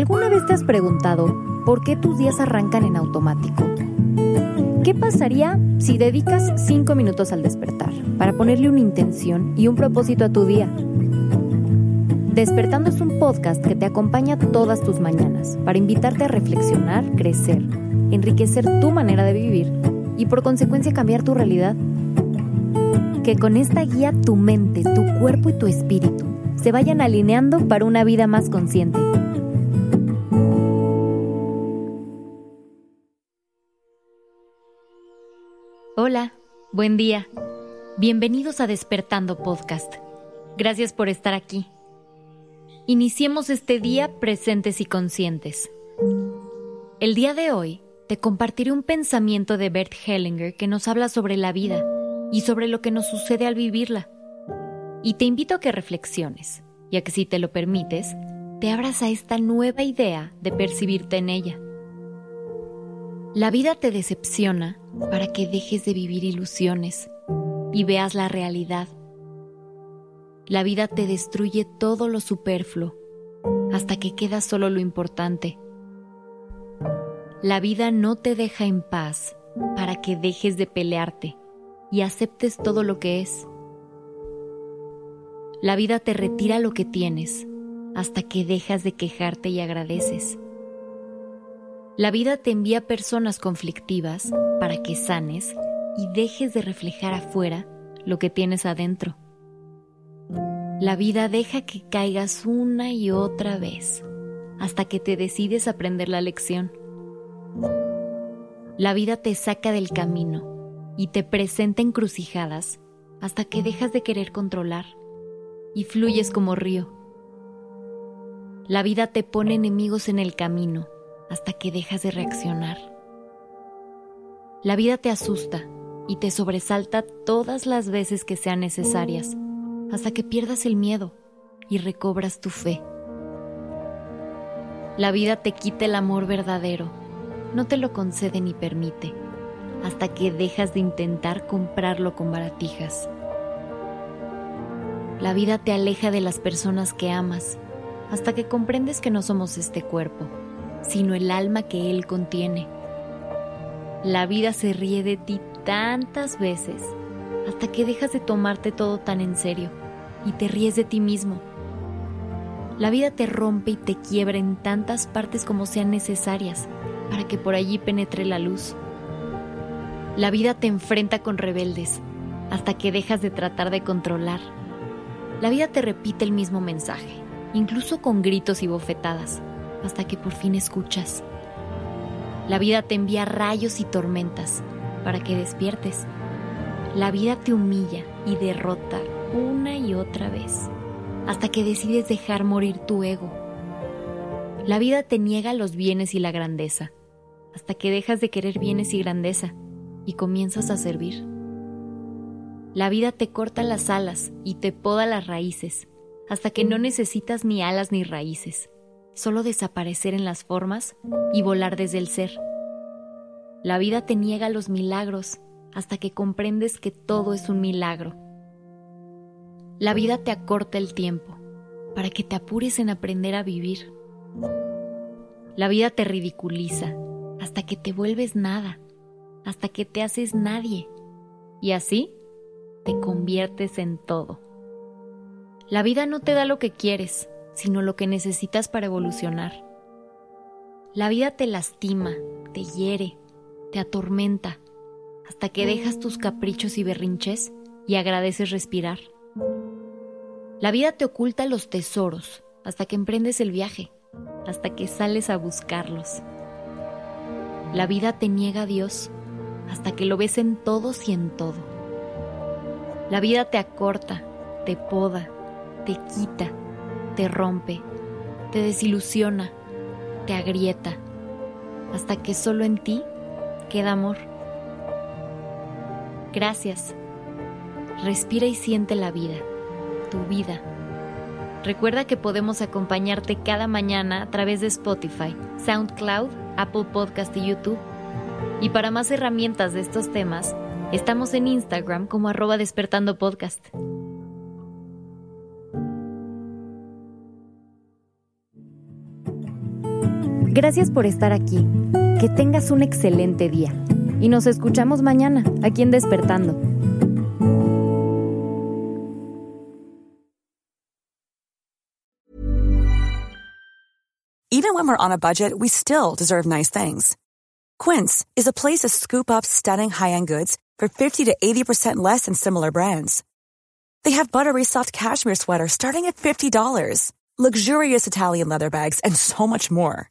¿Alguna vez te has preguntado por qué tus días arrancan en automático? ¿Qué pasaría si dedicas 5 minutos al despertar para ponerle una intención y un propósito a tu día? Despertando es un podcast que te acompaña todas tus mañanas para invitarte a reflexionar, crecer, enriquecer tu manera de vivir y por consecuencia cambiar tu realidad. Que con esta guía tu mente, tu cuerpo y tu espíritu se vayan alineando para una vida más consciente. Hola, buen día. Bienvenidos a Despertando Podcast. Gracias por estar aquí. Iniciemos este día presentes y conscientes. El día de hoy te compartiré un pensamiento de Bert Hellinger que nos habla sobre la vida y sobre lo que nos sucede al vivirla. Y te invito a que reflexiones, ya que si te lo permites, te abras a esta nueva idea de percibirte en ella. La vida te decepciona para que dejes de vivir ilusiones y veas la realidad la vida te destruye todo lo superfluo hasta que queda solo lo importante. La vida no te deja en paz para que dejes de pelearte y aceptes todo lo que es. La vida te retira lo que tienes hasta que dejas de quejarte y agradeces. La vida te envía personas conflictivas para que sanes y dejes de reflejar afuera lo que tienes adentro. La vida deja que caigas una y otra vez hasta que te decides aprender la lección. La vida te saca del camino y te presenta encrucijadas hasta que dejas de querer controlar y fluyes como río. La vida te pone enemigos en el camino hasta que dejas de reaccionar. La vida te asusta y te sobresalta todas las veces que sean necesarias hasta que pierdas el miedo y recobras tu fe. La vida te quita el amor verdadero, no te lo concede ni permite, hasta que dejas de intentar comprarlo con baratijas. La vida te aleja de las personas que amas, hasta que comprendes que no somos este cuerpo, sino el alma que él contiene. La vida se ríe de ti tantas veces hasta que dejas de tomarte todo tan en serio y te ríes de ti mismo. La vida te rompe y te quiebra en tantas partes como sean necesarias para que por allí penetre la luz. La vida te enfrenta con rebeldes hasta que dejas de tratar de controlar. La vida te repite el mismo mensaje, incluso con gritos y bofetadas, hasta que por fin escuchas. La vida te envía rayos y tormentas para que despiertes. La vida te humilla y derrota una y otra vez, hasta que decides dejar morir tu ego. La vida te niega los bienes y la grandeza, hasta que dejas de querer bienes y grandeza y comienzas a servir. La vida te corta las alas y te poda las raíces, hasta que no necesitas ni alas ni raíces, solo desaparecer en las formas y volar desde el ser. La vida te niega los milagros hasta que comprendes que todo es un milagro la vida te acorta el tiempo para que te apures en aprender a vivir. La vida te ridiculiza hasta que te vuelves nada, hasta que te haces nadie. Y así te conviertes en todo. La vida no te da lo que quieres, sino lo que necesitas para evolucionar. La vida te lastima, te hiere, te atormenta, hasta que dejas tus caprichos y berrinches y agradeces respirar. La vida te oculta los tesoros hasta que emprendes el viaje, hasta que sales a buscarlos. La vida te niega a Dios hasta que lo ves en todos y en todo. La vida te acorta, te poda, te quita, te rompe, te desilusiona, te agrieta, hasta que solo en ti queda amor. Gracias. Respira y siente la vida tu vida. Recuerda que podemos acompañarte cada mañana a través de Spotify, SoundCloud, Apple Podcast y YouTube. Y para más herramientas de estos temas, estamos en Instagram como arroba despertando podcast. Gracias por estar aquí. Que tengas un excelente día. Y nos escuchamos mañana, aquí en Despertando. Even when we're on a budget, we still deserve nice things. Quince is a place to scoop up stunning high-end goods for 50 to 80% less than similar brands. They have buttery soft cashmere sweaters starting at $50, luxurious Italian leather bags, and so much more.